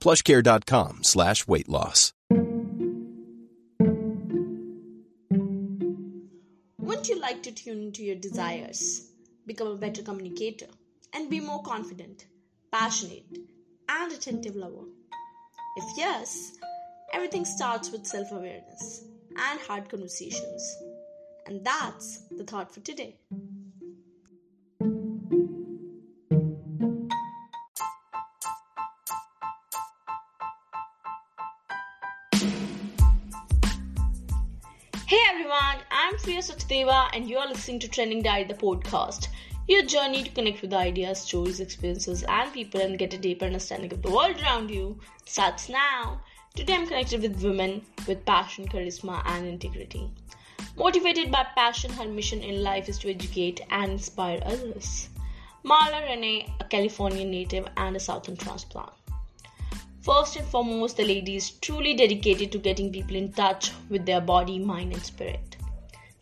plushcare.com slash weight loss. Wouldn't you like to tune into your desires, become a better communicator, and be more confident, passionate, and attentive lover? If yes, everything starts with self awareness and hard conversations. And that's the thought for today. Hey everyone, I'm Priya Sachdeva and you're listening to Trending Diary, the podcast. Your journey to connect with ideas, stories, experiences, and people and get a deeper understanding of the world around you starts now. Today I'm connected with women with passion, charisma, and integrity. Motivated by passion, her mission in life is to educate and inspire others. Marla Renee, a Californian native and a Southern transplant. First and foremost, the lady is truly dedicated to getting people in touch with their body, mind, and spirit.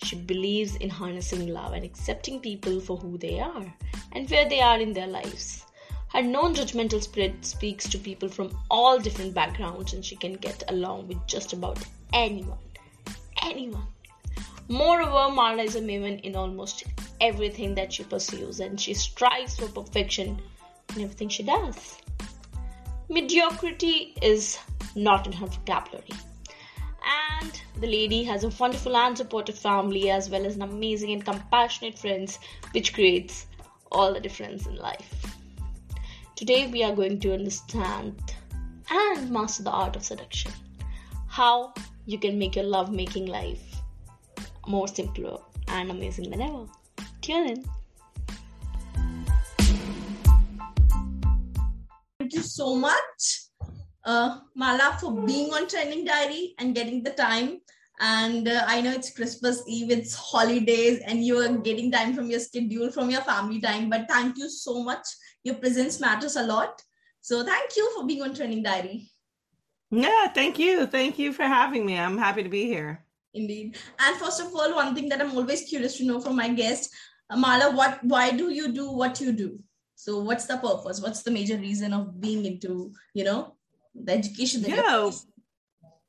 She believes in harnessing love and accepting people for who they are and where they are in their lives. Her non judgmental spirit speaks to people from all different backgrounds and she can get along with just about anyone. Anyone. Moreover, Marla is a maven in almost everything that she pursues and she strives for perfection in everything she does. Mediocrity is not in her vocabulary. And the lady has a wonderful and supportive family as well as an amazing and compassionate friends, which creates all the difference in life. Today, we are going to understand and master the art of seduction. How you can make your love making life more simpler and amazing than ever. Tune in. Thank you so much, uh, Mala, for being on Trending Diary and getting the time. And uh, I know it's Christmas Eve, it's holidays, and you are getting time from your schedule, from your family time. But thank you so much. Your presence matters a lot. So thank you for being on Trending Diary. Yeah, thank you. Thank you for having me. I'm happy to be here. Indeed. And first of all, one thing that I'm always curious to know from my guests, Mala, what why do you do what you do? So what's the purpose? What's the major reason of being into, you know, the education that yeah.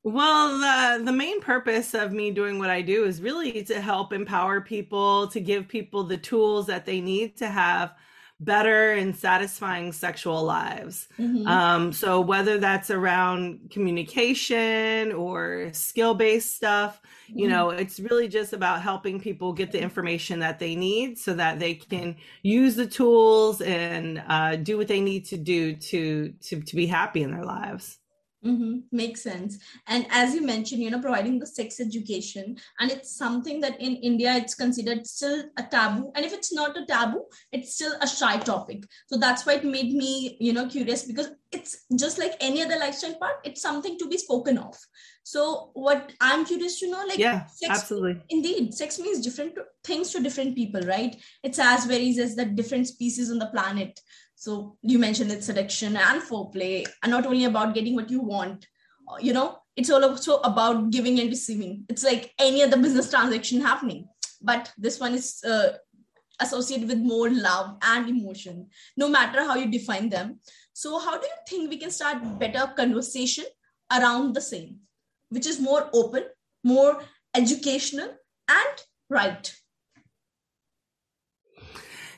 Well, the the main purpose of me doing what I do is really to help empower people, to give people the tools that they need to have better and satisfying sexual lives. Mm-hmm. Um, so whether that's around communication or skill based stuff, you mm-hmm. know, it's really just about helping people get the information that they need so that they can use the tools and uh, do what they need to do to to to be happy in their lives. Mm-hmm. Makes sense. And as you mentioned, you know, providing the sex education, and it's something that in India it's considered still a taboo. And if it's not a taboo, it's still a shy topic. So that's why it made me, you know, curious because it's just like any other lifestyle part, it's something to be spoken of. So what I'm curious to know, like, yeah, absolutely. Indeed, sex means different things to different people, right? It's as varies as the different species on the planet. So you mentioned it's seduction and foreplay, and not only about getting what you want. Uh, you know, it's all also about giving and receiving. It's like any other business transaction happening, but this one is uh, associated with more love and emotion, no matter how you define them. So, how do you think we can start better conversation around the same, which is more open, more educational, and right?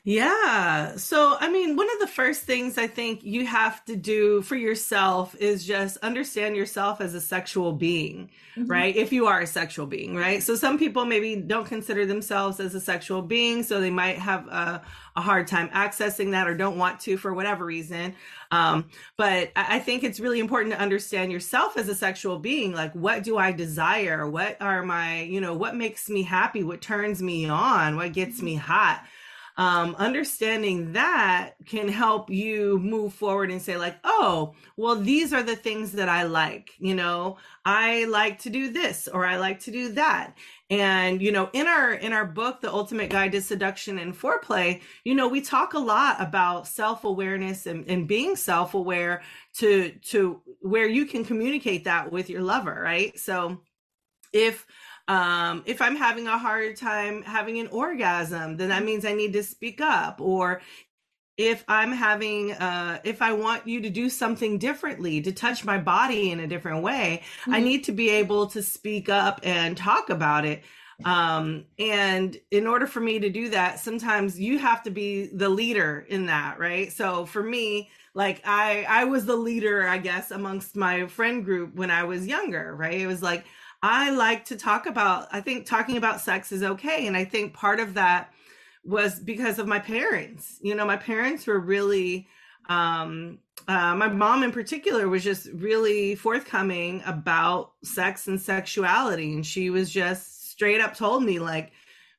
Yeah. So, I mean, one of the first things I think you have to do for yourself is just understand yourself as a sexual being, mm-hmm. right? If you are a sexual being, right? So, some people maybe don't consider themselves as a sexual being, so they might have a, a hard time accessing that or don't want to for whatever reason. Um, but I think it's really important to understand yourself as a sexual being. Like, what do I desire? What are my, you know, what makes me happy? What turns me on? What gets me hot? Um, understanding that can help you move forward and say like oh well these are the things that i like you know? I like to do this or i like to do that. And you know in our in our book the ultimate guide to seduction and foreplay you know we talk a lot about self-awareness and, and being self-aware to to where you can communicate that with your lover right? So if um, if I'm having a hard time having an orgasm, then that means I need to speak up. Or if I'm having, uh, if I want you to do something differently, to touch my body in a different way, mm-hmm. I need to be able to speak up and talk about it. Um, and in order for me to do that, sometimes you have to be the leader in that, right? So for me, like I, I was the leader, I guess, amongst my friend group when I was younger, right? It was like, I like to talk about, I think talking about sex is okay. And I think part of that was because of my parents. You know, my parents were really, um, uh, my mom in particular was just really forthcoming about sex and sexuality. And she was just straight up told me, like,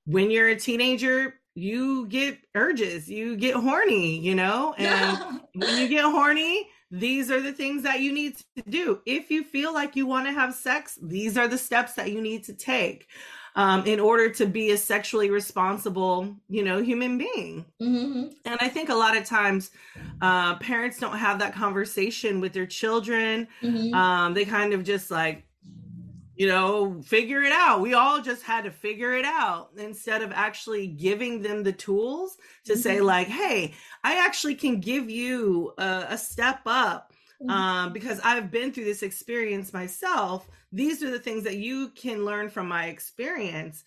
when you're a teenager, you get urges, you get horny, you know? And when you get horny, these are the things that you need to do. If you feel like you want to have sex, these are the steps that you need to take um, in order to be a sexually responsible, you know, human being. Mm-hmm. And I think a lot of times uh, parents don't have that conversation with their children. Mm-hmm. Um, they kind of just like, you know, figure it out. We all just had to figure it out instead of actually giving them the tools to mm-hmm. say, like, hey, I actually can give you a, a step up mm-hmm. um, because I've been through this experience myself. These are the things that you can learn from my experience.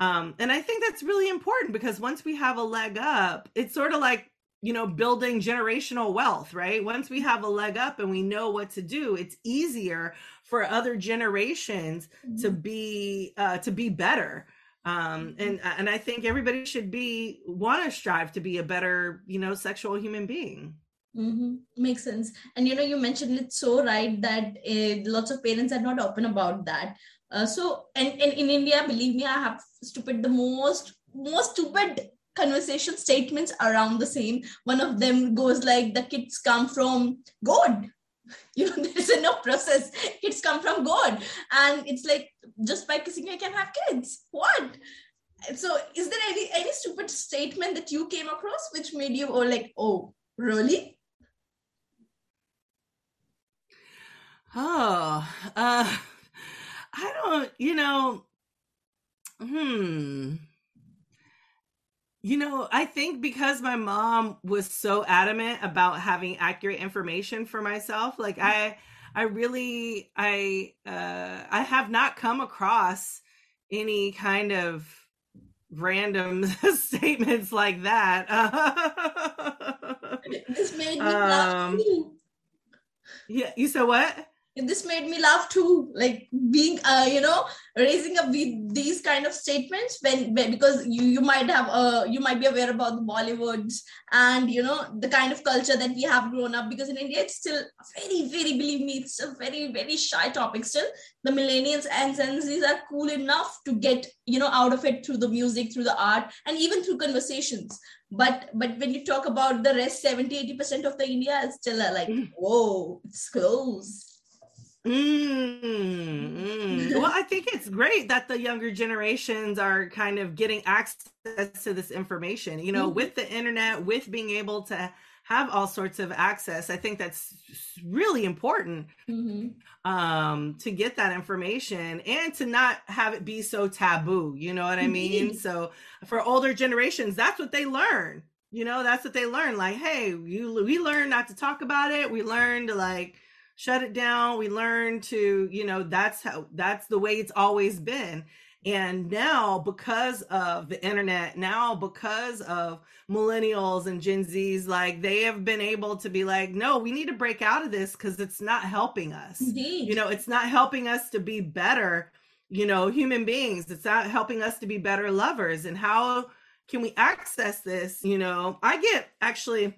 Um, and I think that's really important because once we have a leg up, it's sort of like you know building generational wealth right once we have a leg up and we know what to do it's easier for other generations mm-hmm. to be uh to be better um mm-hmm. and and i think everybody should be want to strive to be a better you know sexual human being Mm-hmm. Makes sense. And you know, you mentioned it so right that uh, lots of parents are not open about that. Uh, so, and, and in India, believe me, I have stupid the most most stupid conversation statements around the same. One of them goes like, the kids come from God. You know, there's no process. Kids come from God. And it's like, just by kissing, I can have kids. What? So is there any, any stupid statement that you came across which made you all like, oh, really? Oh, uh, I don't, you know, hmm you know, I think because my mom was so adamant about having accurate information for myself, like I I really I uh I have not come across any kind of random statements like that. this made me um, Yeah, you said what? This made me laugh too like being uh, you know raising up with these kind of statements when, when because you you might have uh you might be aware about the bollywoods and you know the kind of culture that we have grown up because in india it's still very very believe me it's a very very shy topic still. The millennials and gen z's are cool enough to get you know out of it through the music through the art and even through conversations. But but when you talk about the rest 70 80 percent of the india is still like mm. whoa it's close Mm, mm. well, I think it's great that the younger generations are kind of getting access to this information. You know, mm-hmm. with the internet, with being able to have all sorts of access, I think that's really important mm-hmm. um, to get that information and to not have it be so taboo. You know what I mean? So for older generations, that's what they learn. You know, that's what they learn. Like, hey, you we learn not to talk about it. We learn to like shut it down. We learned to, you know, that's how that's the way it's always been. And now, because of the internet, now because of millennials and Gen Zs, like they have been able to be like, no, we need to break out of this because it's not helping us. Indeed. You know, it's not helping us to be better, you know, human beings. It's not helping us to be better lovers. And how can we access this? You know, I get actually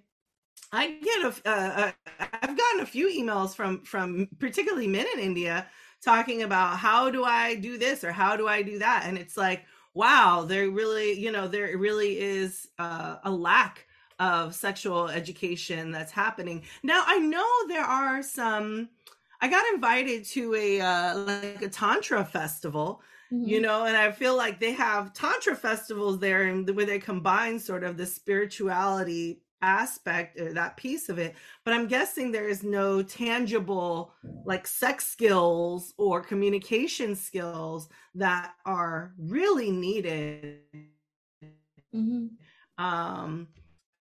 I get a, uh, uh, I've gotten a few emails from from particularly men in India talking about how do I do this or how do I do that, and it's like, wow, there really, you know, there really is uh, a lack of sexual education that's happening. Now, I know there are some I got invited to a uh, like a tantra festival, mm-hmm. you know, and I feel like they have tantra festivals there, and where they combine sort of the spirituality aspect or that piece of it. But I'm guessing there is no tangible like sex skills or communication skills that are really needed. Mm-hmm. Um,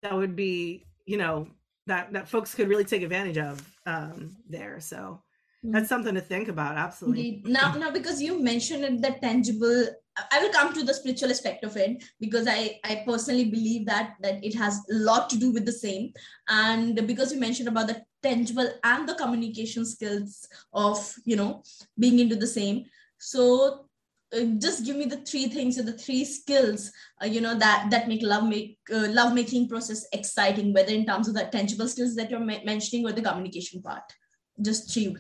that would be, you know, that that folks could really take advantage of um, there. So Mm-hmm. That's something to think about. Absolutely. Indeed. Now, now, because you mentioned the tangible, I will come to the spiritual aspect of it because I, I personally believe that that it has a lot to do with the same. And because you mentioned about the tangible and the communication skills of you know being into the same, so uh, just give me the three things or the three skills uh, you know that that make love make uh, love making process exciting whether in terms of the tangible skills that you're mentioning or the communication part. Just three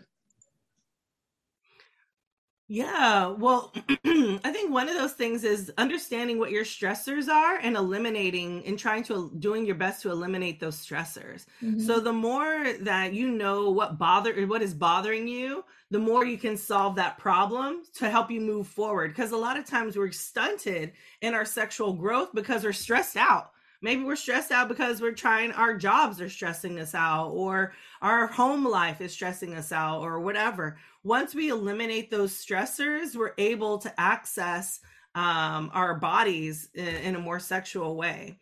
yeah, well, I think one of those things is understanding what your stressors are and eliminating and trying to doing your best to eliminate those stressors. Mm-hmm. So the more that you know what bother what is bothering you, the more you can solve that problem to help you move forward because a lot of times we're stunted in our sexual growth because we're stressed out maybe we're stressed out because we're trying our jobs are stressing us out or our home life is stressing us out or whatever once we eliminate those stressors we're able to access um, our bodies in, in, a more sexual way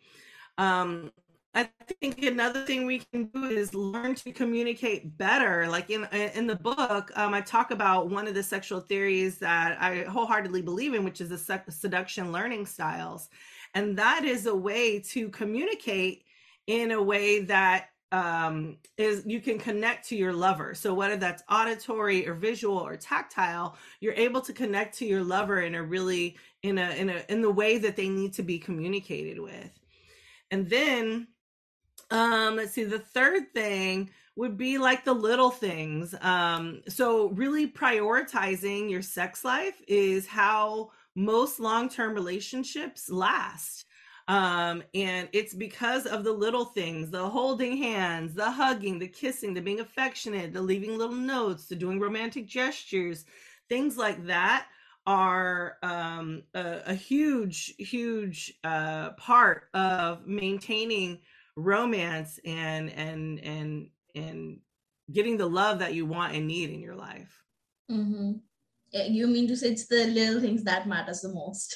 um, I think another thing we can do is learn to communicate better. Like in in the book, um, I talk about one of the sexual theories that I wholeheartedly believe in, which is the seduction learning styles. And that is a way to communicate in a way that um, is you can connect to your lover. So whether that's auditory or visual or tactile, you're able to connect to your lover in a really in a in a in the way that they need to be communicated with. And then um let's see the third thing would be like the little things. Um so really prioritizing your sex life is how most long-term relationships last. Um, and it's because of the little things the holding hands the hugging the kissing the being affectionate the leaving little notes the doing romantic gestures things like that are um, a, a, huge huge uh, part of maintaining romance and and and and getting the love that you want and need in your life. Mm-hmm Eh, you mean to say it's the little things that matters the most.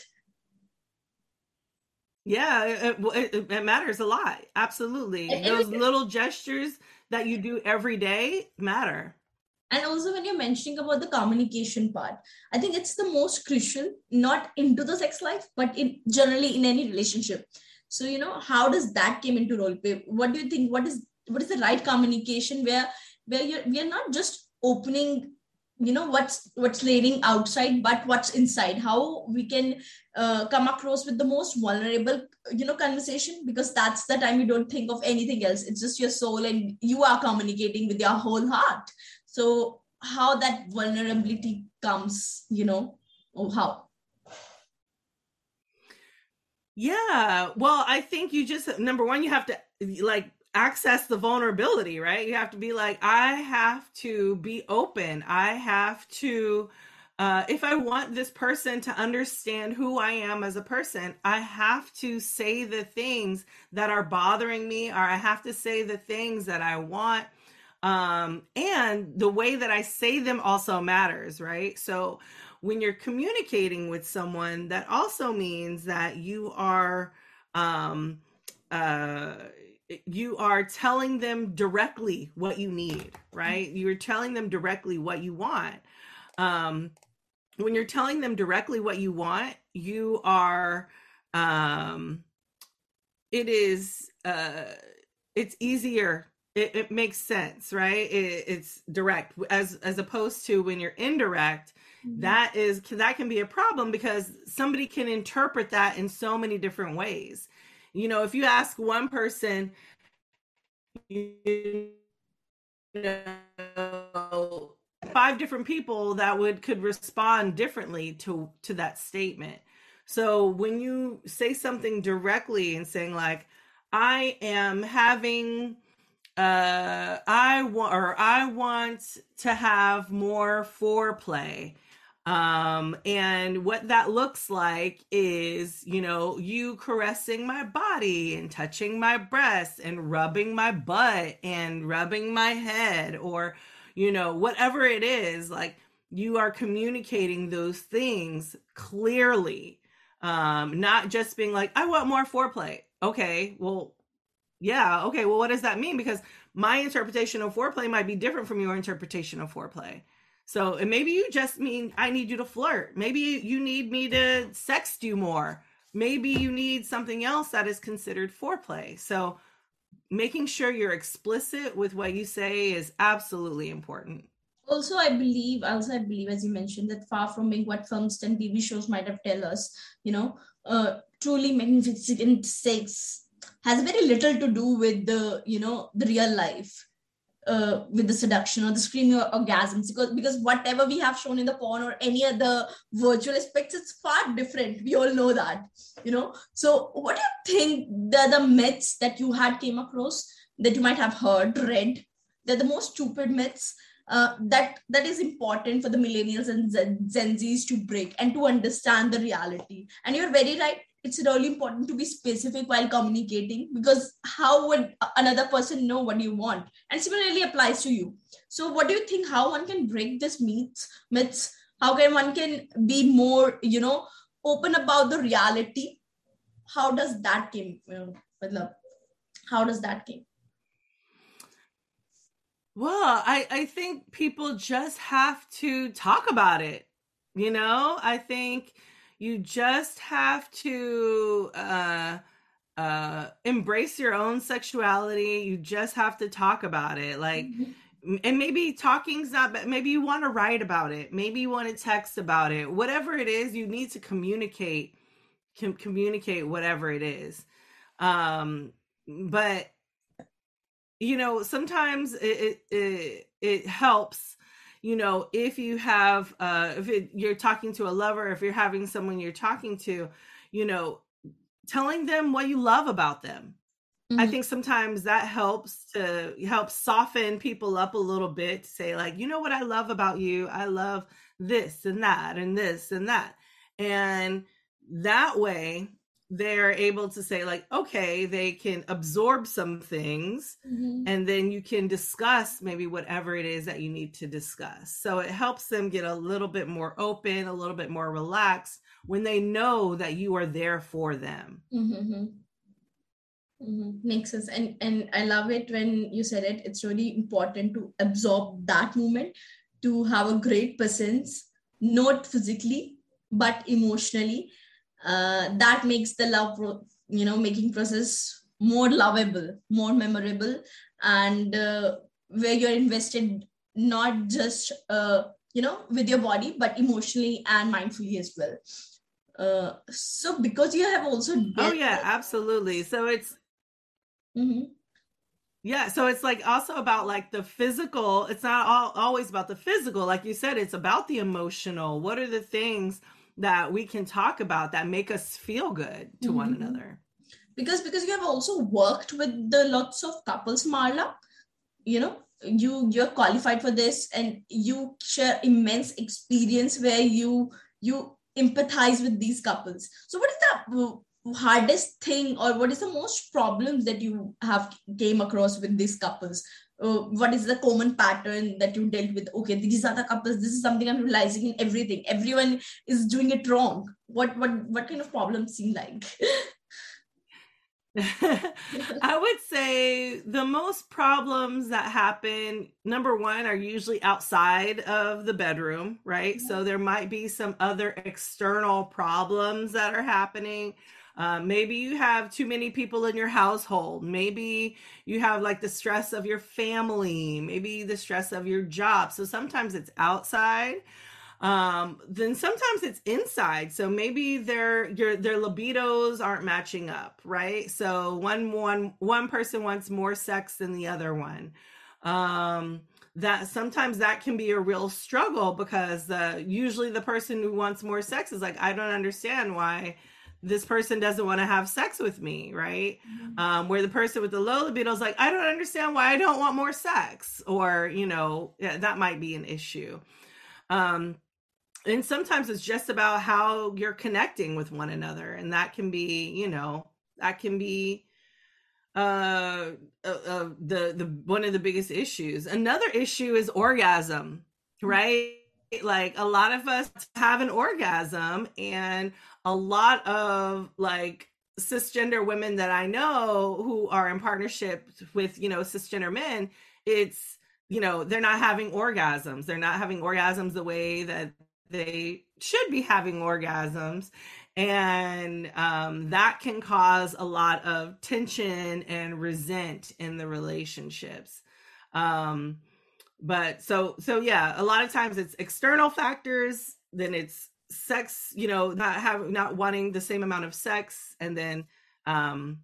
Yeah it, it, it matters a lot. Absolutely. And, those little gestures that you do every day matter. And also when you're mentioning about the communication part i think it's the most crucial not into the sex life but in generally in any relationship. So you know how does that came into role play? What do you think what is what is the right communication where where you're we are not just opening you know what's what's laying outside but what's inside. How we can uh, come across with the most vulnerable you know conversation because that's the time you don't think of anything else. It's just your soul and you are communicating with your whole heart. So how that vulnerability comes you know or how? Yeah. Well i think you just number one you have to like access the vulnerability, right? You have to be like, I have to be open. I have to, uh, if I want this person to understand who I am as a person, I have to say the things that are bothering me, or I have to say the things that I want. Um, and the way that I say them also matters, right? So when you're communicating with someone, that also means that you are, um, uh, you are telling them directly what you need, right? You're telling them directly what you want. Um, when you're telling them directly what you want, you are, um, it is, uh, it's easier. It, it makes sense, right? It, it's direct as as opposed to when you're indirect. Mm-hmm. That is that can be a problem because somebody can interpret that in so many different ways you know, if you ask one person, you know, five different people that would could respond differently to to that statement. So when you say something directly and saying like, I am having uh I want or I want to have more foreplay um and what that looks like is you know you caressing my body and touching my breasts and rubbing my butt and rubbing my head or you know whatever it is like you are communicating those things clearly. Um not just being like i want more foreplay. Okay well yeah okay well what does that mean? Because my interpretation of foreplay might be different from your interpretation of foreplay so, and maybe you just mean I need you to flirt. Maybe you need me to sext you more. Maybe you need something else that is considered foreplay. So, making sure you're explicit with what you say is absolutely important. Also, I believe, also I believe, as you mentioned, that far from being what films and TV shows might have tell us, you know, uh, truly magnificent sex has very little to do with the, you know, the real life uh, with the seduction or the screaming orgasms because because whatever we have shown in the porn or any other virtual aspects it's far different we all know that you know so what do you think the the myths that you had came across that you might have heard read they're the most stupid myths uh, that that is important for the millennials and Gen Zs to break and to understand the reality. And you're very right it's really important to be specific while communicating because how would another person know what you want? And similarly applies to you. So what do you think how one can break this myths myths? How can one can be more you know open about the reality? How does that came you know how does that came? Well i i think people just have to talk about it you know? I think you just have to uh, uh, embrace your own sexuality. You just have to talk about it. Like, mm-hmm. and maybe talking's not, but maybe you want to write about it. Maybe you want to text about it. Whatever it is, you need to communicate, com- communicate whatever it is. Um, but you know, sometimes it, it, it, it helps you know if you have uh if it, you're talking to a lover if you're having someone you're talking to you know telling them what you love about them. Mm-hmm. i think sometimes that helps to help soften people up a little bit to say like you know what i love about you? I love this and that and this and that. And that way they're able to say like okay they can absorb some things mm-hmm. and then you can discuss maybe whatever it is that you need to discuss so it helps them get a little bit more open a little bit more relaxed when they know that you are there for them mm-hmm. Mm-hmm. makes sense and and i love it when you said it it's really important to absorb that moment to have a great presence not physically but emotionally uh, that makes the love pro- you know making process more lovable more memorable. And uh, where you're invested not just uh, you know with your body but emotionally and mindfully as well. Uh, so because you have also oh yeah absolutely. So it's mm-hmm. yeah so it's like also about like the physical it's not all, always about the physical. Like you said it's about the emotional. What are the things that we can talk about that make us feel good to mm-hmm. one another. Because because you have also worked with the lots of couples marla. You know you you're qualified for this and you share immense experience where you you empathize with these couples. So what is the hardest thing or what is the most problems that you have came across with these couples uh, what is the common pattern that you dealt with okay these are the couples this is something i'm realizing in everything everyone is doing it wrong what what what kind of problems seem like I would say the most problems that happen, number one, are usually outside of the bedroom, right? Mm-hmm. So there might be some other external problems that are happening. Uh, maybe you have too many people in your household. Maybe you have like the stress of your family, maybe the stress of your job. So sometimes it's outside. Um, then sometimes it's inside. So maybe their your their libidos aren't matching up, right? So one one one person wants more sex than the other one. Um, that sometimes that can be a real struggle because uh, usually the person who wants more sex is like, I don't understand why this person doesn't want to have sex with me, right? Mm-hmm. Um, where the person with the low libido is like, I don't understand why I don't want more sex, or you know, yeah, that might be an issue. Um, and sometimes it's just about how you're connecting with one another, and that can be, you know, that can be uh, uh, uh, the the one of the biggest issues. Another issue is orgasm, mm-hmm. right? Like a lot of us have an orgasm, and a lot of like cisgender women that I know who are in partnership with you know cisgender men, it's you know they're not having orgasms. They're not having orgasms the way that they should be having orgasms and um, that can cause a lot of tension and resent in the relationships um, but so so yeah a lot of times it's external factors then it's sex you know not having not wanting the same amount of sex and then um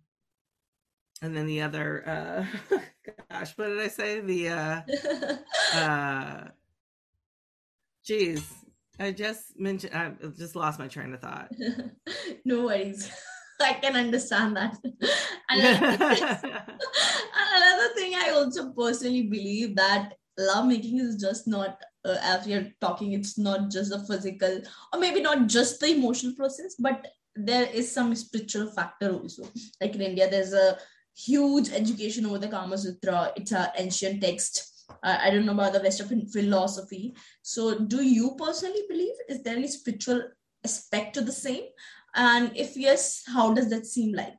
and then the other uh gosh what did i say the uh uh geez I just mentioned, I just lost my train of thought. no worries. I can understand that. another thing I also personally believe that love making is just not, uh, as we are talking, it's not just the physical or maybe not just the emotional process, but there is some spiritual factor also. Like in India, there's a huge education over the Kama Sutra. It's an ancient text uh, I don't know about the Western philosophy. So, do you personally believe? Is there any spiritual aspect to the same? And if yes, how does that seem like?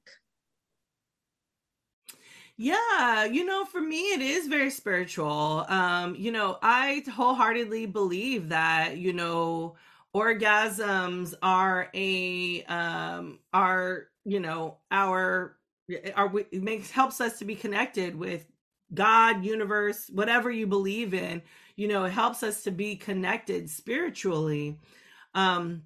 Yeah, you know, for me, it is very spiritual. Um, you know, I wholeheartedly believe that, you know, orgasms are a um are you know our our it makes helps us to be connected with God, universe, whatever you believe in, you know, it helps us to be connected spiritually. Um,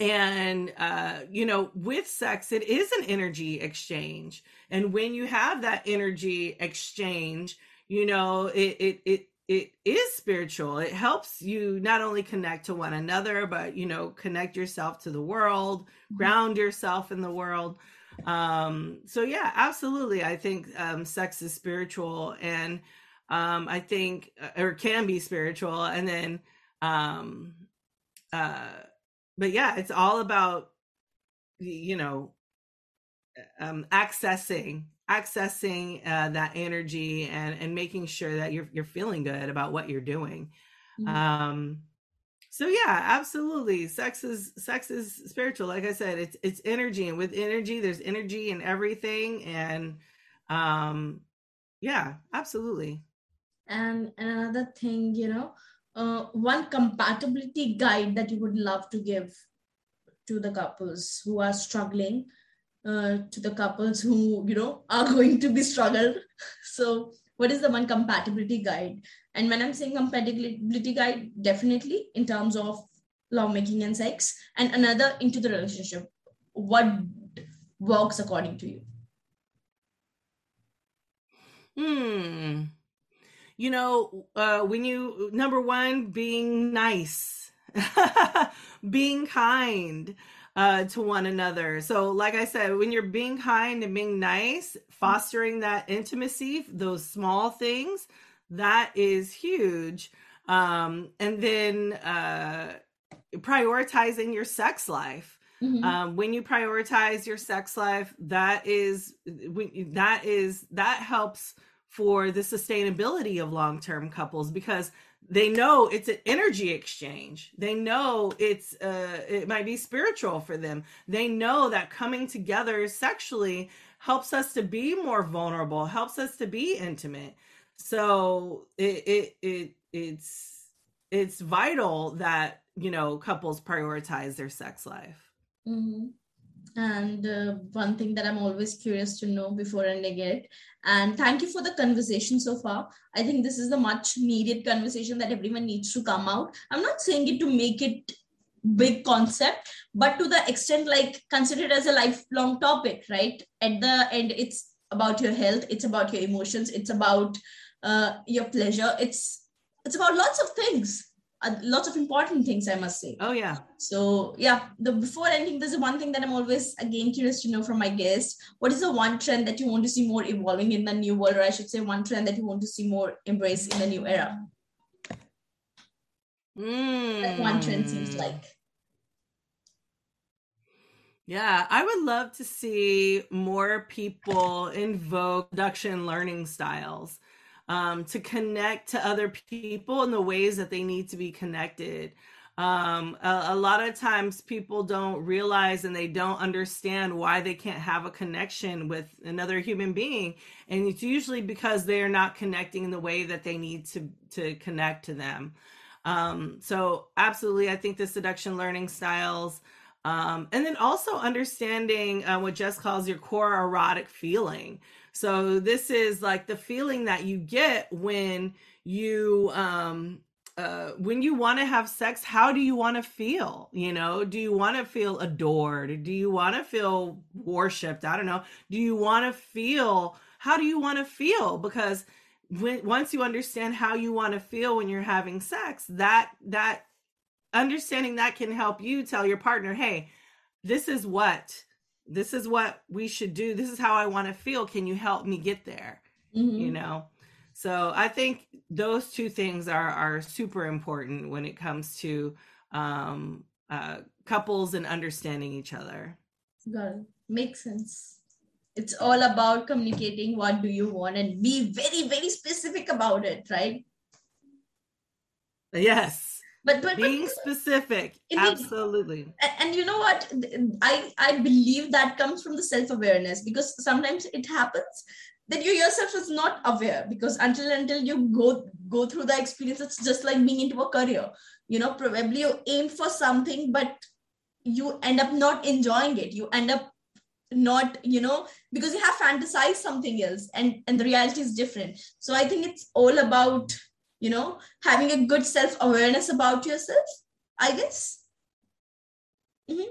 and uh, you know, with sex, it is an energy exchange. And when you have that energy exchange, you know, it it it it is spiritual. It helps you not only connect to one another, but you know, connect yourself to the world, mm-hmm. ground yourself in the world um so yeah absolutely i think um sex is spiritual and um i think uh, or can be spiritual and then um uh but yeah it's all about you know um accessing accessing uh, that energy and and making sure that you're you're feeling good about what you're doing mm-hmm. um so yeah absolutely sex is sex is spiritual like i said it's it's energy and with energy there's energy in everything and um yeah absolutely and another thing you know uh, one compatibility guide that you would love to give to the couples who are struggling uh, to the couples who you know are going to be struggled. So what is the one compatibility guide? And when i'm saying compatibility guide definitely in terms of lovemaking and sex and another into the relationship. What works according to you? Hmm you know uh when you number one being nice being kind uh, to one another. So, like I said, when you're being kind and being nice, fostering that intimacy, those small things, that is huge. Um, and then uh, prioritizing your sex life. Mm-hmm. Um, when you prioritize your sex life, that is that is that helps for the sustainability of long-term couples because they know it's an energy exchange. They know it's uh it might be spiritual for them. They know that coming together sexually helps us to be more vulnerable helps us to be intimate. So it it, it it's it's vital that you know couples prioritize their sex life. Mm-hmm. And uh, one thing that i'm always curious to know before ending it and thank you for the conversation so far. I think this is the much needed conversation that everyone needs to come out. I'm not saying it to make it big concept, but to the extent like consider it as a lifelong topic, right? At the end, it's about your health, it's about your emotions, it's about uh, your pleasure it's it's about lots of things uh, lots of important things i must say. Oh yeah. So yeah the before ending there's one thing that i'm always again curious to know from my guests. What is the one trend that you want to see more evolving in the new world or i should say one trend that you want to see more embrace in the new era? Mm. that one trend seems like. Yeah, I would love to see more people invoke seduction learning styles um, to connect to other people in the ways that they need to be connected. Um, a, a, lot of times people don't realize and they don't understand why they can't have a connection with another human being. And it's usually because they're not connecting in the way that they need to, to connect to them. Um, so absolutely, I think the seduction learning styles um, and then also understanding uh, what Jess calls your core erotic feeling. So this is like the feeling that you get when you um, uh, when you want to have sex, how do you want to feel? You know, do you want to feel adored? Do you want to feel worshipped? I don't know. Do you want to feel? How do you want to feel? Because when once you understand how you want to feel when you're having sex, that that understanding that can help you tell your partner, hey, this is what this is what we should do. This is how I want to feel. Can you help me get there? Mm-hmm. You know? So I think those two things are are super important when it comes to um uh couples and understanding each other. Got it. Makes sense. It's all about communicating what do you want and be very, very specific about it, right? Yes but but being but, specific absolutely. and, and, you know what? I i believe that comes from the self-awareness because sometimes it happens that you yourself is not aware because until until you go go through the experience it's just like being into a career. You know probably you aim for something but you end up not enjoying it. You end up not you know because you have fantasized something else and and the reality is different. So i think it's all about you know having a good self-awareness about yourself i guess. Mm-hmm.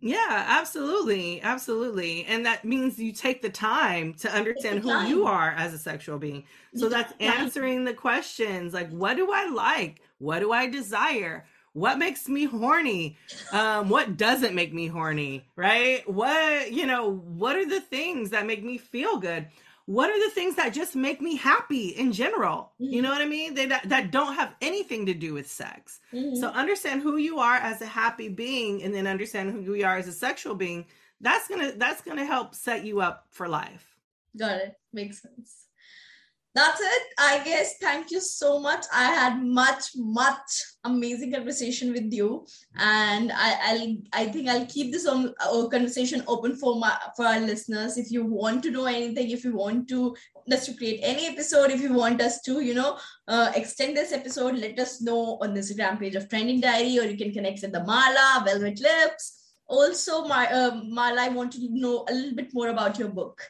yeah absolutely absolutely. And that means you take the time to understand who you are as a sexual being. So that's answering the questions like what do i like? What do i desire? What makes me horny? Um what doesn't make me horny right? What you know what are the things that make me feel good what are the things that just make me happy in general? Mm-hmm. you know what i mean? They that, that don't have anything to do with sex. Mm-hmm. so understand who you are as a happy being and then understand who you are as a sexual being. That's gonna that's gonna help set you up for life. Got it. Makes sense that's it. I guess thank you so much. I had much much amazing conversation with you. And i will i think i'll keep this on uh, conversation open for my for our listeners. If you want to know anything if you want to us to create any episode if you want us to you know uh, extend this episode let us know on the instagram page of trending diary or you can connect with the mala velvet lips. Also my uh, mala i want to know a little bit more about your book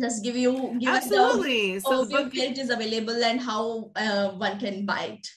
just give you give absolutely us the so book- it is available and how uh, one can buy it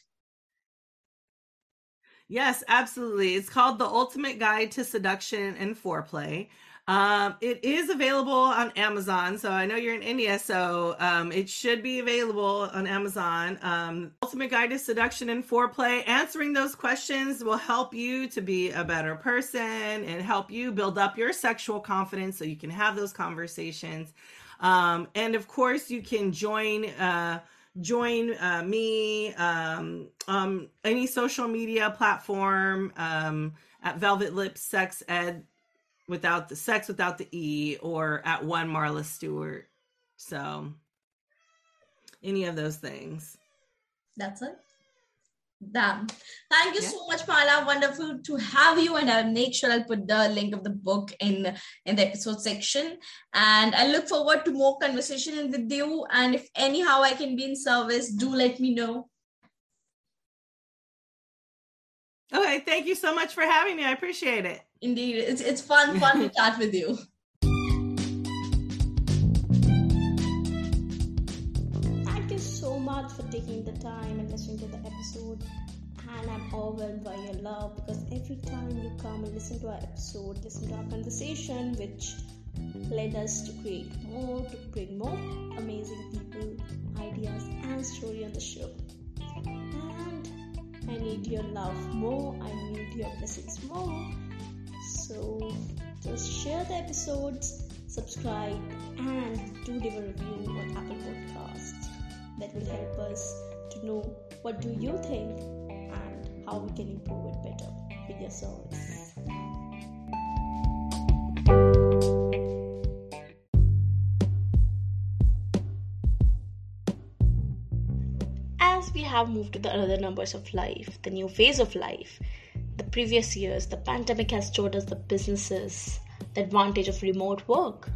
yes absolutely it's called the ultimate guide to seduction and foreplay um, it is available on Amazon. So I know you're in India, so um, it should be available on Amazon. Um, Ultimate Guide to Seduction and Foreplay. Answering those questions will help you to be a better person and help you build up your sexual confidence so you can have those conversations. Um, and of course, you can join. Uh, join uh, me um, um, any social media platform um, at Velvet Lips Sex Ed without the sex without the e or at one Marla Stewart. So any of those things. That's it. Damn. Thank you yeah. so much, Mala. Wonderful to have you. And I'll make sure I'll put the link of the book in, in the episode section. And I look forward to more conversation with you. And if anyhow I can be in service, do let me know. Okay, thank you so much for having me. I appreciate it. Indeed, it's it's fun, fun to chat with you much for taking the time and listening to the episode. And I'm overwhelmed by your love because every time you come and listen to our episode, listen to our conversation, which led us to create more, to bring more amazing people, ideas, and story on the show. And I need your love more, I need your blessings more. So just share the episodes, subscribe, and do leave a review on Apple Podcasts. That will help us to know what do you think and how we can improve it better with your service. As we have moved to the other numbers of life, the new phase of life, the previous years, the pandemic has taught us the businesses the advantage of remote work.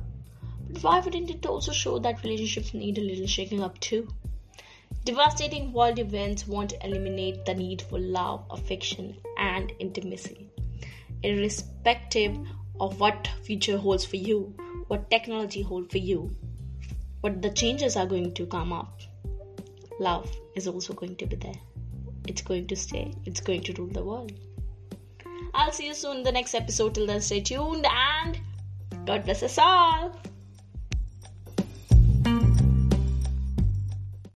But why wouldn't it also show that relationships need a little shaking up too? Devastating world events won't eliminate the need for love, affection, and intimacy. Irrespective of what future holds for you, what technology holds for you, what the changes are going to come up, love is also going to be there. It's going to stay, it's going to rule the world. I'll see you soon in the next episode. Till then, stay tuned and God bless us all.